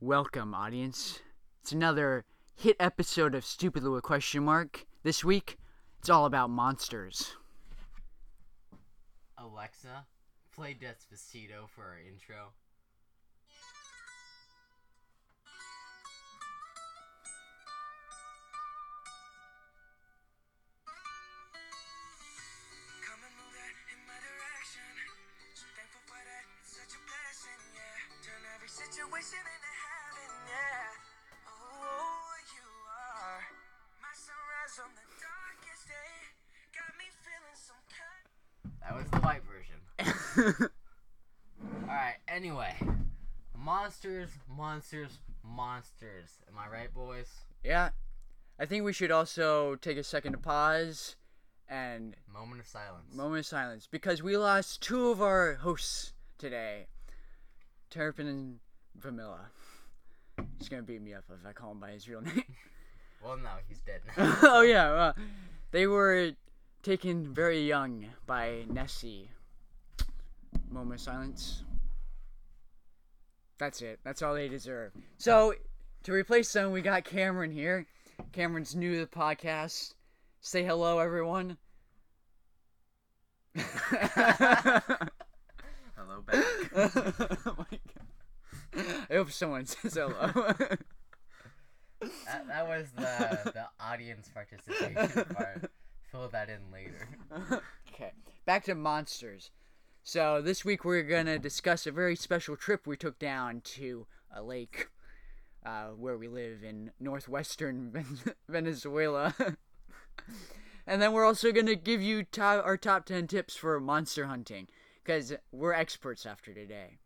Welcome, audience. It's another hit episode of Stupid with Question Mark. This week, it's all about monsters. Alexa, play Despacito for our intro. White version. Alright, anyway. Monsters, monsters, monsters. Am I right, boys? yeah, I think we should also take a second to pause and Moment of silence. moment of silence because we lost two of our hosts today, Terrapin and Vanilla. He's gonna beat me up if I call him by his real name. well, no, he's dead now. oh yeah, well, they were taken very young by Nessie. Moment of silence. That's it. That's all they deserve. So, to replace them, we got Cameron here. Cameron's new to the podcast. Say hello, everyone. Hello back. oh my god. I hope someone says hello. that, that was the, the audience participation part. Fill that in later. okay, back to monsters. So this week we're gonna discuss a very special trip we took down to a lake, uh, where we live in northwestern Venezuela. and then we're also gonna give you to- our top ten tips for monster hunting, because we're experts after today.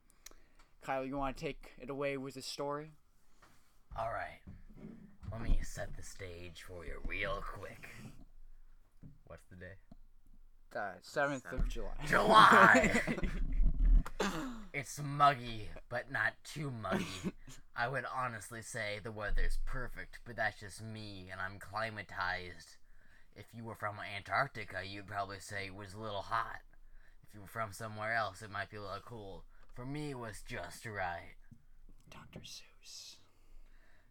Kyle, you want to take it away with the story? Alright. Let me set the stage for you real quick. What's the day? The seventh of July. July! it's muggy, but not too muggy. I would honestly say the weather's perfect, but that's just me, and I'm climatized. If you were from Antarctica, you'd probably say it was a little hot. If you were from somewhere else, it might be a little cool. For me, it was just right. Dr. Seuss.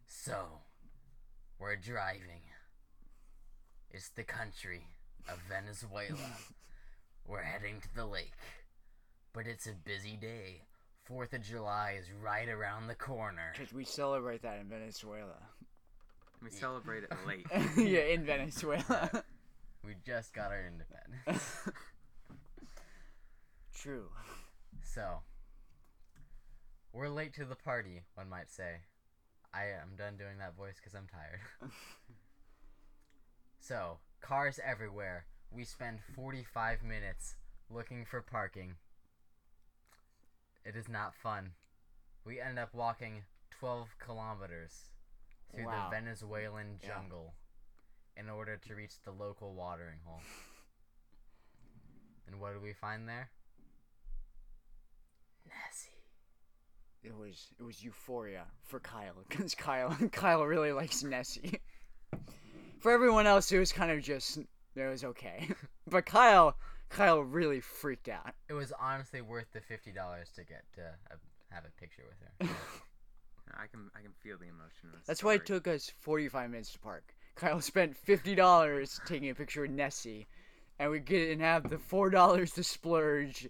So, we're driving. It's the country of Venezuela. we're heading to the lake. But it's a busy day. Fourth of July is right around the corner. Because we celebrate that in Venezuela. We celebrate it late. yeah, in Venezuela. We just got our independence. True. So, we're late to the party, one might say. I am done doing that voice because I'm tired. So, cars everywhere. We spend 45 minutes looking for parking. It is not fun. We end up walking 12 kilometers through Wow. the Venezuelan Yeah. jungle in order to reach the local watering hole. And what do we find there? Nessie. It was it was euphoria for Kyle because Kyle Kyle really likes Nessie. For everyone else, it was kind of just it was okay, but Kyle Kyle really freaked out. It was honestly worth the fifty dollars to get to uh, have a picture with her. I can I can feel the emotion. In this That's why it took us forty five minutes to park. Kyle spent fifty dollars taking a picture with Nessie, and we get and have the four dollars to splurge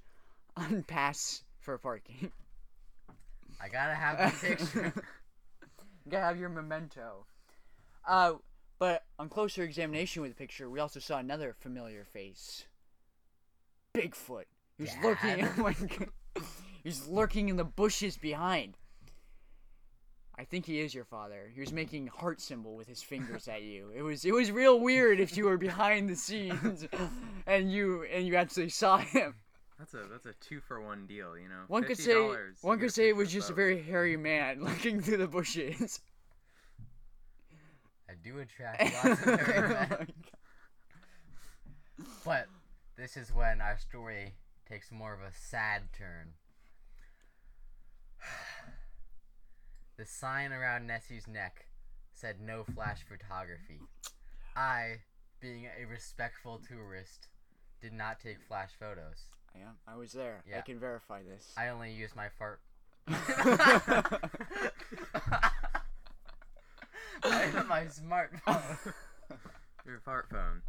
on pass for parking. I gotta have the picture. You gotta have your memento. Uh, but on closer examination with the picture, we also saw another familiar face. Bigfoot. He was lurking. Dad? Oh my God. He's lurking in the bushes behind. I think he is your father. He was making heart symbol with his fingers at you. It was it was real weird if you were behind the scenes and you and you actually saw him. That's a that's a two for one deal, you know. One could say $50, one could say it was of just a very hairy man looking through the bushes. I do attract lots of hairy Oh But this is when our story takes more of a sad turn. The sign around Nessie's neck said no flash photography. I, being a respectful tourist, did not take flash photos. I am. I was there. I can verify this. I only used my fart. my smartphone. Your fart phone.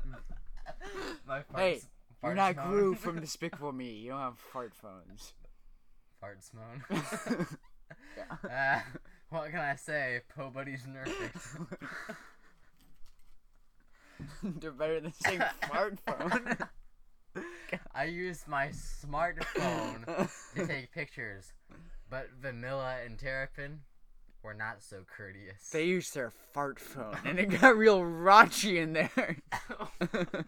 my farts, Hey, You're not phone. Gru from Despicable Me. You don't have fart phones. Farts phone. uh, what can I say? Po buddy's nerfed. They're better than saying fart phone. I used my smartphone to take pictures, but Vanilla and Terrapin were not so courteous. they used their fart phone, and it got real raunchy in there.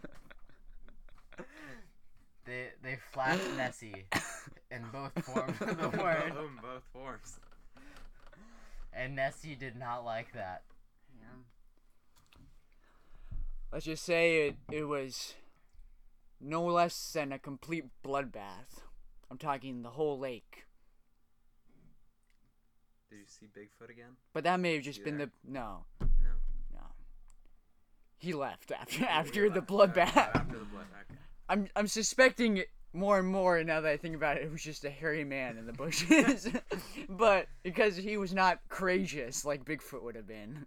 They they flashed Nessie in both forms of the word, Oh, in both forms. and Nessie did not like that. Let's just say it, it was no less than a complete bloodbath. I'm talking the whole lake. Did you see Bigfoot again? But that may have just You been there? the no, No. no. He left after after you the left. bloodbath. After the blood. Okay. I'm I'm suspecting it more and more now that I think about it. It was just a hairy man in the bushes, but because he was not courageous like Bigfoot would have been.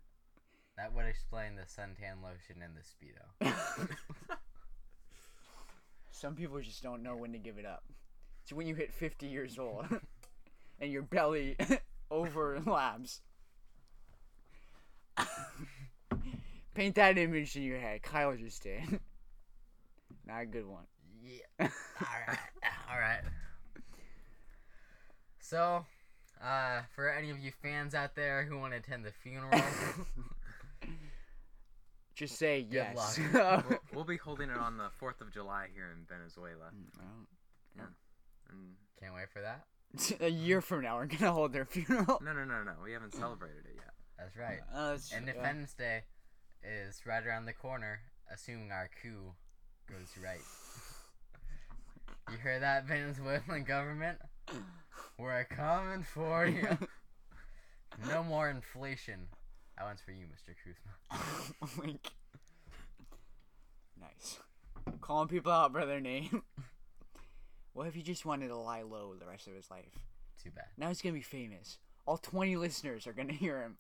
That would explain the suntan lotion and the speedo. Some people just don't know when to give it up. It's when you hit 50 years old and your belly overlaps. Paint that image in your head. Kyle just did. Not a good one. Yeah. all right. All right. So, uh, for any of you fans out there who want to attend the funeral, Just say Good yes. luck. we'll, we'll be holding it on the 4th of July here in Venezuela. And can't wait for that. a year from now, we're gonna hold their funeral. no, no, no, no. We haven't celebrated it yet. That's right. Uh, that's- yeah. Independence Day is right around the corner, assuming our coup goes right. You hear that, Venezuelan government? We're coming for you. No more inflation. That one's for you, Mr. Kuzma. like, nice. Calling people out by their name. What if he just wanted to lie low the rest of his life? Too bad. Now he's gonna be famous. All 20 listeners are gonna hear him.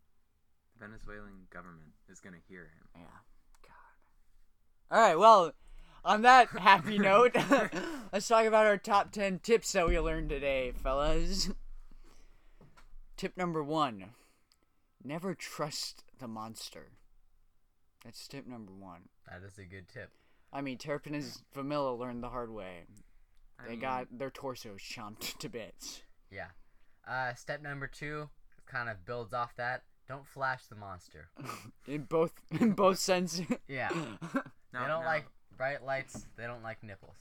The Venezuelan government is gonna hear him. Yeah. God. All right. Well, on that happy note, let's talk about our top 10 tips that we learned today, fellas. Tip number one: Never trust the monster. That's tip number one. That is a good tip. I mean, Terrapin and Vanilla learned the hard way. I They mean, got their torsos chomped to bits. Yeah. Uh, step number two kind of builds off that. Don't flash the monster. In both in both senses. Yeah. now- they don't now, like bright lights. They don't like nipples.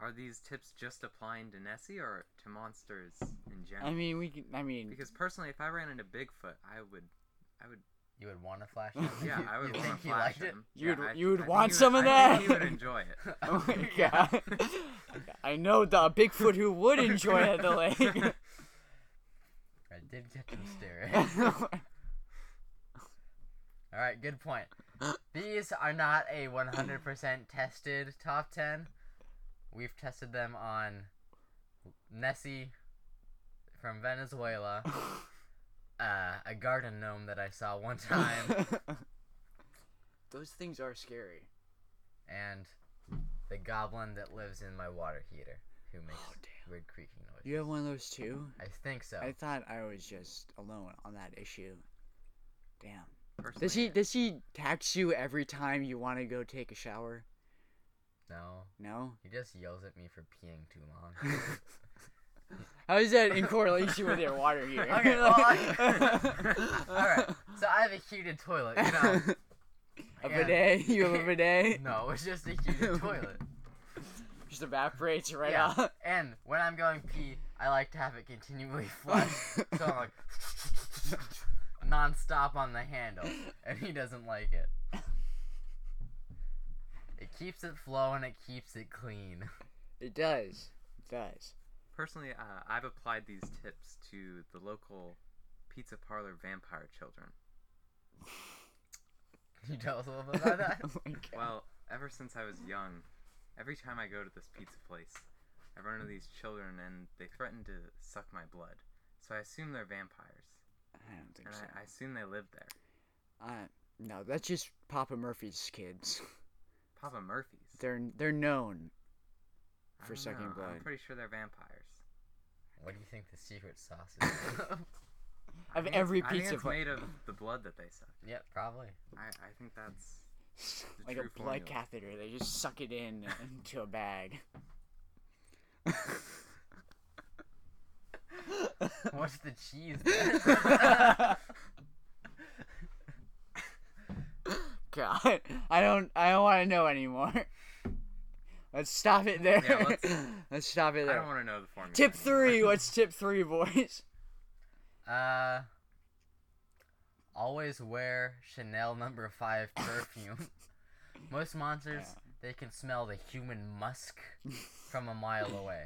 Are these tips just applying to Nessie or to monsters in general? I mean, we. Can, I mean, because personally, if I ran into Bigfoot, I would, I would, You would want to flash him? yeah, I would you want think to he flash liked it? him. You Yeah, would- I- you would I think want he some of I that? think he would enjoy it. oh my god. I know the Bigfoot who would enjoy at the lake. I did catch him staring. All right, good point. These are not a 100% tested top 10. We've tested them on Nessie from Venezuela, a garden gnome that I saw one time, Those things are scary. and the goblin that lives in my water heater who makes Oh, weird creaking noises. You have one of those too? I think so. I thought I was just alone on that issue. Damn. Personally, Does he does he tax you every time you want to go take a shower? no, No. he just yells at me for peeing too long. How is that in correlation with your water heater? Okay, well, I- Alright, so I have a heated toilet, you know. A and- bidet? You have a bidet? No, it's just a heated toilet. Just evaporates right yeah. off. And when I'm going pee, I like to have it continually flush. so I'm like non-stop on the handle, and he doesn't like it. It keeps it flowing. It keeps it clean. It does. It does. Personally, uh, I've applied these tips to the local pizza parlor vampire children. Can you tell us a little bit about that? Oh. Well, ever since I was young, every time I go to this pizza place, I run into these children and they threaten to suck my blood. So I assume they're vampires, I don't think and so. I, I assume they live there. Uh, No, that's just Papa Murphy's kids. Papa Murphy's. They're they're known I for don't sucking know, blood. I'm pretty sure they're vampires. What do you think the secret sauce is? I Of every it's, I think it's pla- made of the blood that they suck. yep, probably. I, I think that's the like a true blood formula. catheter. They just suck it in into a bag. What's the cheese? God, I don't I don't want to know anymore. Let's stop it there. Yeah, let's- Let's stop it there. I don't want to know the formula. Tip three. What's tip three, boys? uh, always wear Chanel number five perfume. Most monsters they can smell the human musk from a mile away,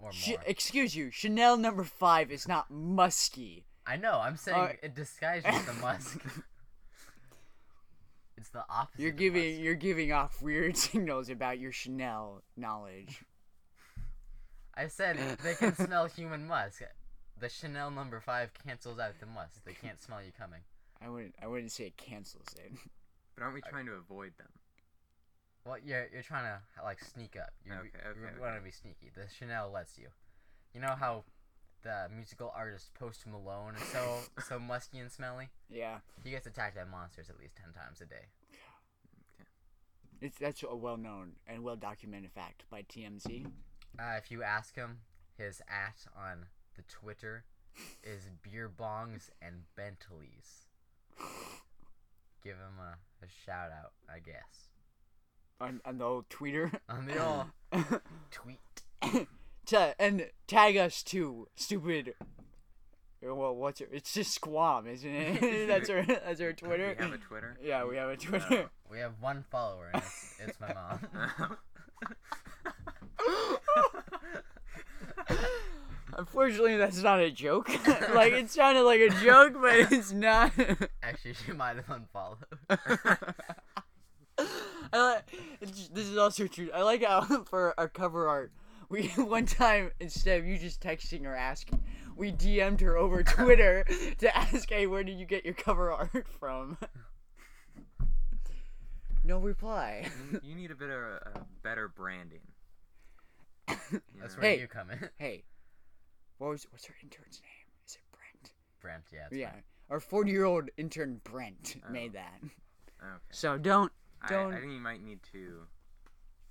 or more. Sh- excuse you. Chanel number five is not musky. I know. I'm saying Uh, it disguises the musk. It's the opposite. You're giving musk. you're giving off weird signals about your Chanel knowledge. I said they can smell human musk. The Chanel number five cancels out the musk. They can't smell you coming. I wouldn't I wouldn't say it cancels it. But aren't we trying to avoid them? Well, you're you're trying to like sneak up. You Okay, okay, you okay. want to be sneaky. The Chanel lets you. You know how the musical artist Post Malone is so so musky and smelly. Yeah, He gets attacked by monsters at least ten times a day. it's that's a well known and well documented fact by TMZ. Uh, if you ask him, his at on the Twitter is beer bongs and Bentleys. Give him a, a shout out, I guess. On, on the old tweeter. On the old tweet. Ta- and tag us too, stupid. Well, what's it? It's just Squam, isn't it? that's our that's our Twitter. We have a Twitter. yeah, we have a uh, Twitter. We have one follower, and it's, it's my mom. Unfortunately, that's not a joke. like it sounded like a joke, but it's not. Actually, she might have unfollowed. I like, it's, this is also true. I like how for our cover art, we one time instead of you just texting or asking, we DM'd her over Twitter to ask, "Hey, where did you get your cover art from?" no reply. you need a bit of uh, better branding. You That's know? where Hey. you come in. hey, what was what's her intern's name? Is it Brent? Brent, yeah. It's yeah, fine. our forty-year-old intern Brent Oh. made that. Okay. So don't I, Don't- I think you might need to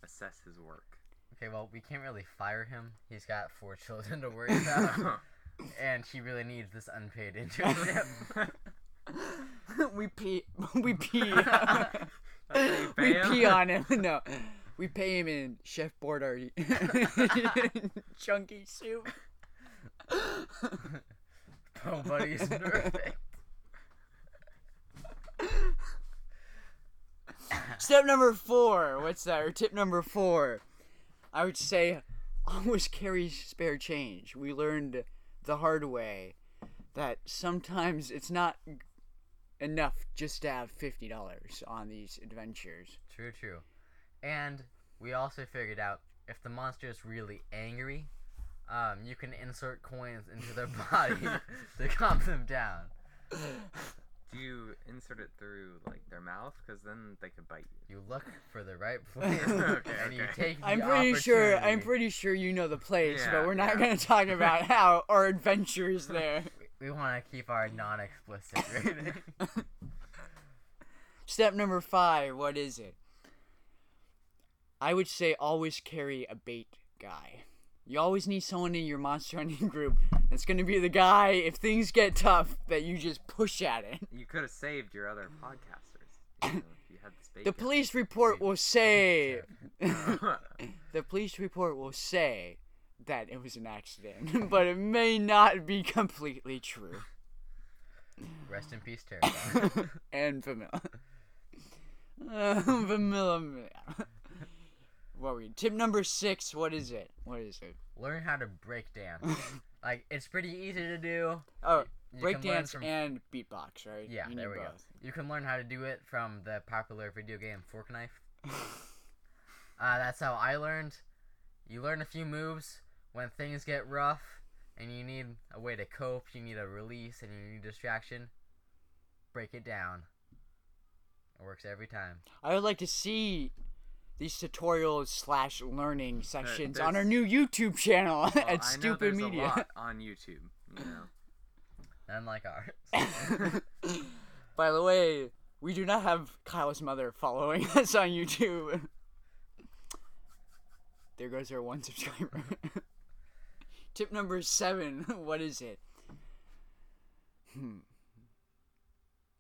assess his work. Okay, well, we can't really fire him. He's got four children to worry about. and he really needs this unpaid internship. we pee we pee we him? pee on him no we pay him in chef Boyardee chunky soup oh, buddy's perfect. step number four what's that or tip number four i would say always carry spare change we learned the hard way that sometimes it's not enough just to have $50 on these adventures True, true. And we also figured out if the monster is really angry, um, you can insert coins into their body to calm them down. Do you insert it through like their mouth? Because then they could bite you. You look for the right place Okay, and you okay. take I'm pretty sure. I'm pretty sure you know the place, but we're not yeah. gonna talk about how our adventures there. We want to keep our non-explicit rating. Step number five. What is it? I would say always carry a bait guy. You always need someone in your monster hunting group that's gonna be the guy if things get tough that you just push at it. You could have saved your other podcasters you know, you had. The police report will say. the police report will say that it was an accident, but it may not be completely true. Rest in peace, Terrifier. and vanilla. Uh, vanilla. What were we? Tip number six. What is it? What is it? Learn how to break dance. like it's pretty easy to do. Oh, You can learn breakdance from- and beatbox, right? Yeah, You there we go. You can learn how to do it from the popular video game Fork Knife. Uh, that's how I learned. You learn a few moves when things get rough and you need a way to cope, you need a release, and you need distraction. Break it down. It works every time. I would like to see these tutorials slash learning sections on our new YouTube channel Well, at Stupid Media. a lot on YouTube. You know. Unlike ours. By the way, we do not have Kyle's mother following us on YouTube. There goes our one subscriber. Tip number seven. What is it? Hmm.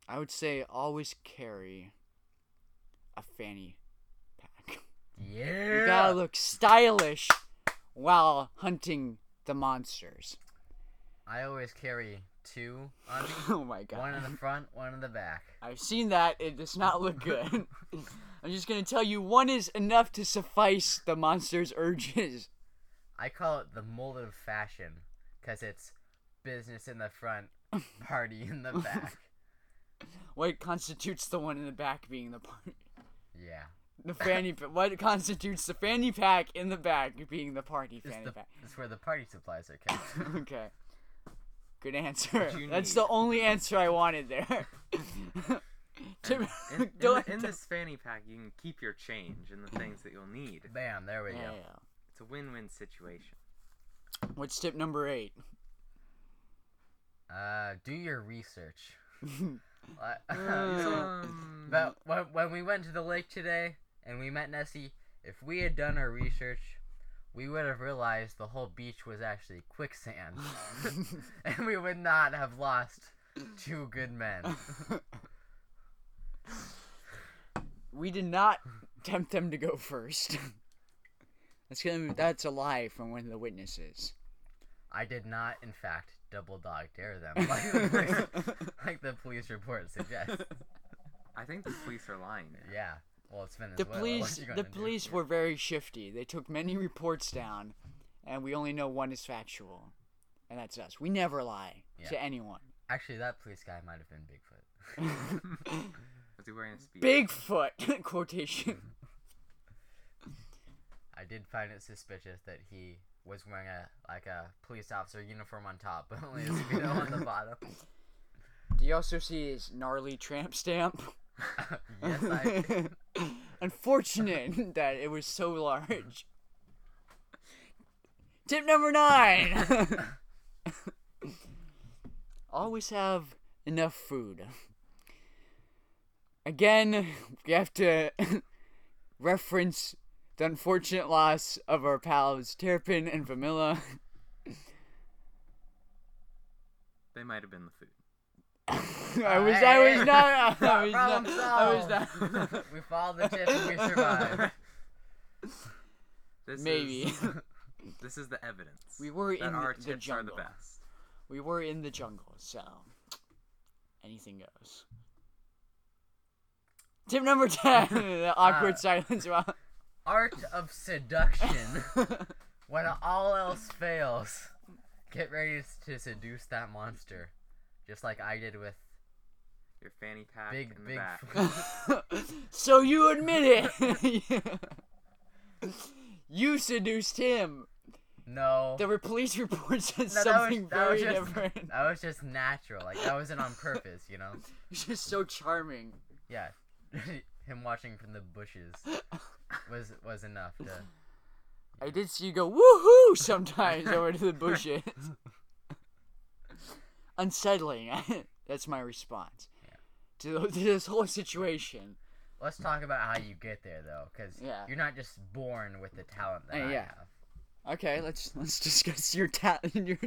I would say always carry a fanny. Yeah. You gotta look stylish while hunting the monsters. I always carry two on me. Oh my god. One in the front, one in the back. I've seen that. It does not look good. I'm just gonna tell you one is enough to suffice the monster's urges. I call it the molded fashion because it's business in the front, party in the back. What constitutes the one in the back being the party? Yeah. The fanny pa- What constitutes the fanny pack in the back being the party It's, fanny the, pack? it's where the party supplies are kept. okay. Good answer. That's need. the only answer I wanted there. Tip- In, in, don't- the- in this fanny pack, you can keep your change and the things that you'll need. Bam, there we Yeah, go. yeah. It's a win-win situation. What's tip number eight? Uh, do your research. Um, but when, when we went to the lake today and we met Nessie, if we had done our research, we would have realized the whole beach was actually quicksand. and we would not have lost two good men. we did not tempt them to go first. That's gonna. That's a lie from one of the witnesses. I did not, in fact, double dog dare them, like the police, like the police report suggests. I think the police are lying. There. Yeah. Well, it's the Venezuela. what police. The gonna do? police were very shifty. They took many reports down, and we only know one is factual, and that's us. We never lie Yeah. to anyone. Actually, that police guy might have been Bigfoot. Was he wearing a speed? Bigfoot quotation. I did find it suspicious that he was wearing a like a police officer uniform on top, but only a speedo on the bottom. Do you also see his gnarly tramp stamp? yes, I. Unfortunate that it was so large. Tip number nine. Always have enough food. Again, we have to reference the unfortunate loss of our pals Terrapin and Vanilla. They might have been the food. I was, I was not, I was not, I was not. we followed the tip and we survived. This Maybe. Is, this is the evidence. We were that in our the tips are the jungle. best. We were in the jungle, so anything goes. Tip number ten: the awkward Uh, silence. Art of seduction. when all else fails, get ready to seduce that monster, just like I did with Your fanny pack Big in the Big. back. so you admit it. you seduced him. no. The re- police report says No, that was- something that was very just- different. That was just natural. Like that wasn't on purpose, you know. He's just so charming. Yeah, him watching from the bushes was was enough to. I did see you go woohoo sometimes over to the bushes. Unsettling. That's my response to, to this whole situation. Let's talk about how you get there, though, because Yeah. you're not just born with the talent that Uh, I yeah. have. Okay, let's let's discuss your talent. Your,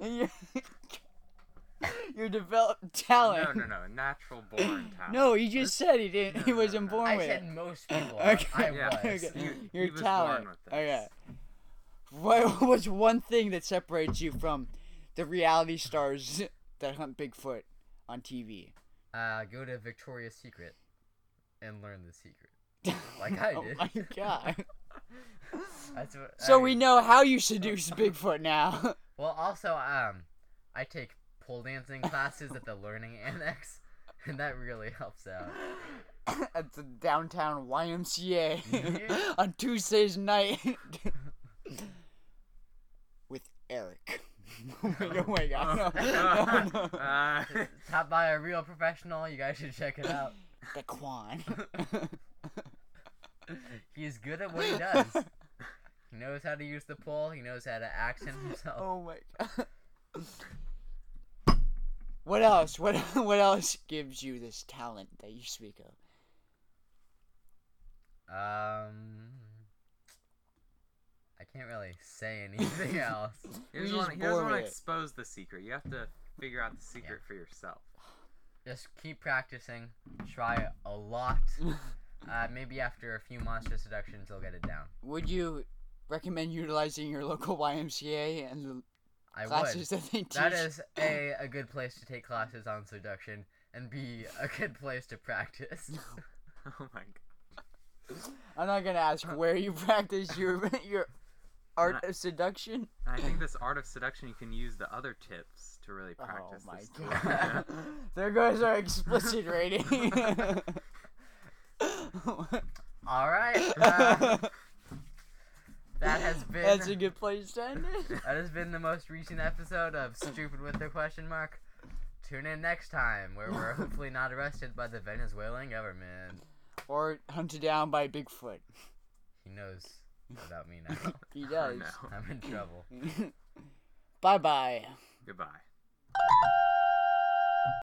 your your developed talent. No, no, no. Natural born talent. No, he just said he didn't. he wasn't no. born I with said it. most people. Okay. I Yeah. was. Okay. Your was talent. born with this. Okay. What was one thing that separates you from the reality stars that hunt Bigfoot on TV? Uh, go to Victoria's Secret and learn the secret. Like I did. oh did. my god. That's what, So I we know how you seduce Bigfoot now. Well, also, um, I take pole dancing classes at the Learning Annex, and that really helps out. At the downtown YMCA Yeah. on Tuesdays night with Eric. Oh my, oh my god. No, no, no. Uh, by a real professional. You guys should check it out. The Quan. He's good at what he does. He knows how to use the pole. He knows how to accent himself. oh my god. What else? What what else gives you this talent that you speak of? Um, I can't really say anything else. he You're doesn't just want to born with it. expose the secret. You have to figure out the secret for yourself. Just keep practicing. Try a lot. Uh, maybe after a few monster seductions, you'll get it down. Would you recommend utilizing your local YMCA and the I classes would. that they teach? That is a a good place to take classes on seduction, and be a good place to practice. Oh my god. I'm not gonna ask where you practice your your art I- of seduction. I think this art of seduction, you can use the other tips to really practice. Oh practice my this. god. there goes our explicit rating. All right. Uh, that has been That's a good place to end it. that has been the most recent episode of Stupid with the Question Mark. Tune in next time, where we're hopefully not arrested by the Venezuelan government. Or hunted down by Bigfoot. He knows without me now. he does. I'm in trouble. bye bye. Goodbye.